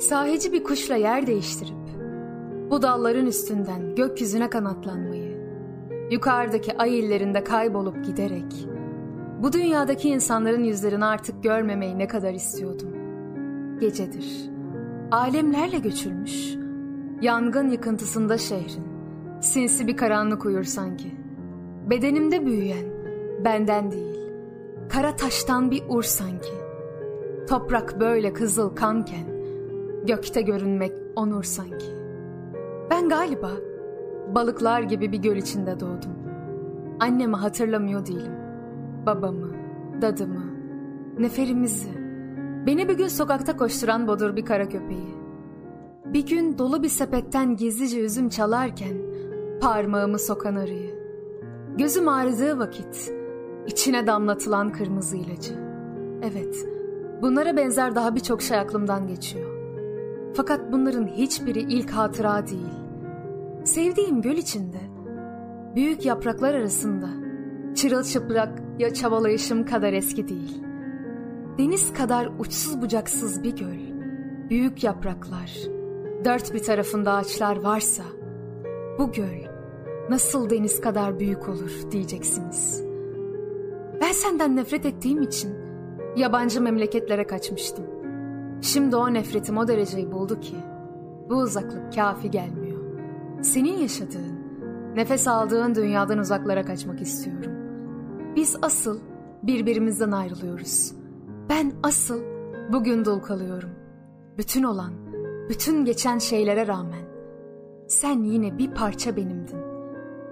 Sahici bir kuşla yer değiştirip, bu dalların üstünden gökyüzüne kanatlanmayı, yukarıdaki ay illerinde kaybolup giderek, bu dünyadaki insanların yüzlerini artık görmemeyi ne kadar istiyordum. Gecedir, alemlerle göçülmüş, yangın yıkıntısında şehrin, sinsi bir karanlık uyur sanki. Bedenimde büyüyen, benden değil, kara taştan bir ur sanki. Toprak böyle kızıl kanken, gökte görünmek onur sanki. Ben galiba balıklar gibi bir göl içinde doğdum. Annemi hatırlamıyor değilim. Babamı, dadımı, neferimizi. Beni bir gün sokakta koşturan bodur bir kara köpeği. Bir gün dolu bir sepetten gizlice üzüm çalarken parmağımı sokan arıyı. Gözüm ağrıdığı vakit içine damlatılan kırmızı ilacı. Evet, bunlara benzer daha birçok şey aklımdan geçiyor. Fakat bunların hiçbiri ilk hatıra değil. Sevdiğim göl içinde, büyük yapraklar arasında, çırılçıplak ya çabalayışım kadar eski değil. Deniz kadar uçsuz bucaksız bir göl, büyük yapraklar, dört bir tarafında ağaçlar varsa, bu göl nasıl deniz kadar büyük olur diyeceksiniz. Ben senden nefret ettiğim için yabancı memleketlere kaçmıştım. Şimdi o nefretim o dereceyi buldu ki bu uzaklık kafi gelmiyor. Senin yaşadığın, nefes aldığın dünyadan uzaklara kaçmak istiyorum. Biz asıl birbirimizden ayrılıyoruz. Ben asıl bugün dul kalıyorum. Bütün olan, bütün geçen şeylere rağmen sen yine bir parça benimdin.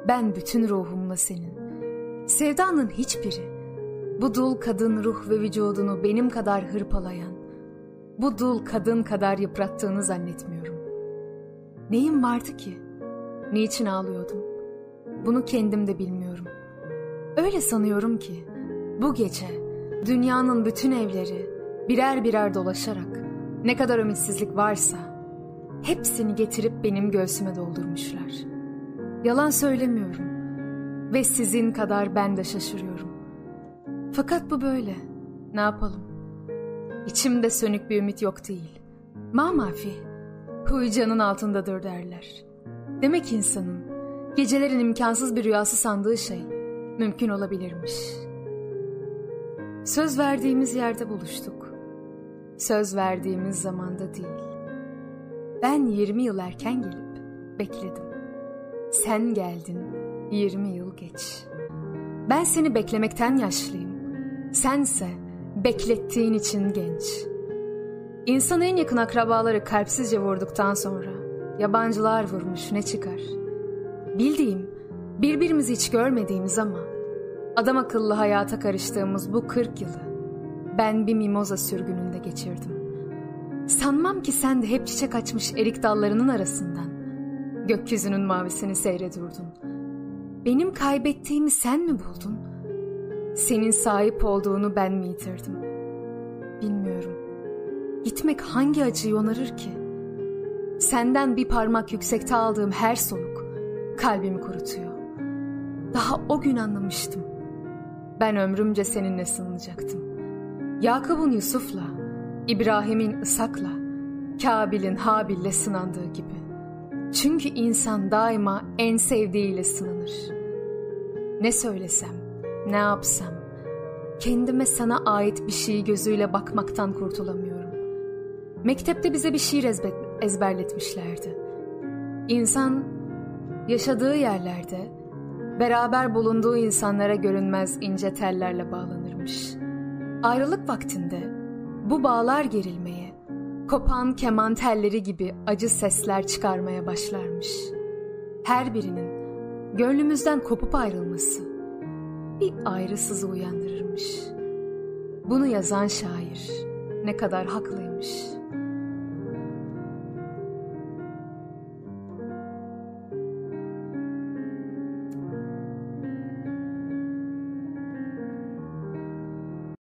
Ben bütün ruhumla senin. Sevdanın hiçbiri bu dul kadın ruh ve vücudunu benim kadar hırpalayan, bu dul kadın kadar yıprattığını zannetmiyorum. Neyim vardı ki? Niçin ağlıyordum? Bunu kendim de bilmiyorum. Öyle sanıyorum ki bu gece dünyanın bütün evleri birer birer dolaşarak ne kadar ümitsizlik varsa hepsini getirip benim göğsüme doldurmuşlar. Yalan söylemiyorum ve sizin kadar ben de şaşırıyorum. Fakat bu böyle. Ne yapalım? İçimde sönük bir ümit yok değil. Mamafi, huy canın altındadır derler. Demek insanın gecelerin imkansız bir rüyası sandığı şey mümkün olabilirmiş. Söz verdiğimiz yerde buluştuk. Söz verdiğimiz zamanda değil. Ben 20 yıl erken gelip bekledim. Sen geldin 20 yıl geç. Ben seni beklemekten yaşlıyım. Sense beklettiğin için genç. İnsan en yakın akrabaları kalpsizce vurduktan sonra yabancılar vurmuş ne çıkar? Bildiğim, birbirimizi hiç görmediğimiz ama adam akıllı hayata karıştığımız bu kırk yılı ben bir mimoza sürgününde geçirdim. Sanmam ki sen de hep çiçek açmış erik dallarının arasından gökyüzünün mavisini seyredurdun. Benim kaybettiğimi sen mi buldun? Senin sahip olduğunu ben mi yitirdim? Bilmiyorum. Gitmek hangi acıyı onarır ki? Senden bir parmak yüksekte aldığım her soluk kalbimi kurutuyor. Daha o gün anlamıştım. Ben ömrümce seninle sığınacaktım. Yakup'un Yusuf'la, İbrahim'in Isak'la, Kabil'in Habil'le sınandığı gibi. Çünkü insan daima en sevdiğiyle sınanır. Ne söylesem, ne yapsam, kendime sana ait bir şey gözüyle bakmaktan kurtulamıyorum. Mektepte bize bir şiir ezberletmişlerdi. İnsan yaşadığı yerlerde beraber bulunduğu insanlara görünmez ince tellerle bağlanırmış. Ayrılık vaktinde bu bağlar gerilmeye, kopan keman telleri gibi acı sesler çıkarmaya başlarmış. Her birinin gönlümüzden kopup ayrılması bir ayrı sızı uyandırırmış. Bunu yazan şair ne kadar haklıymış.''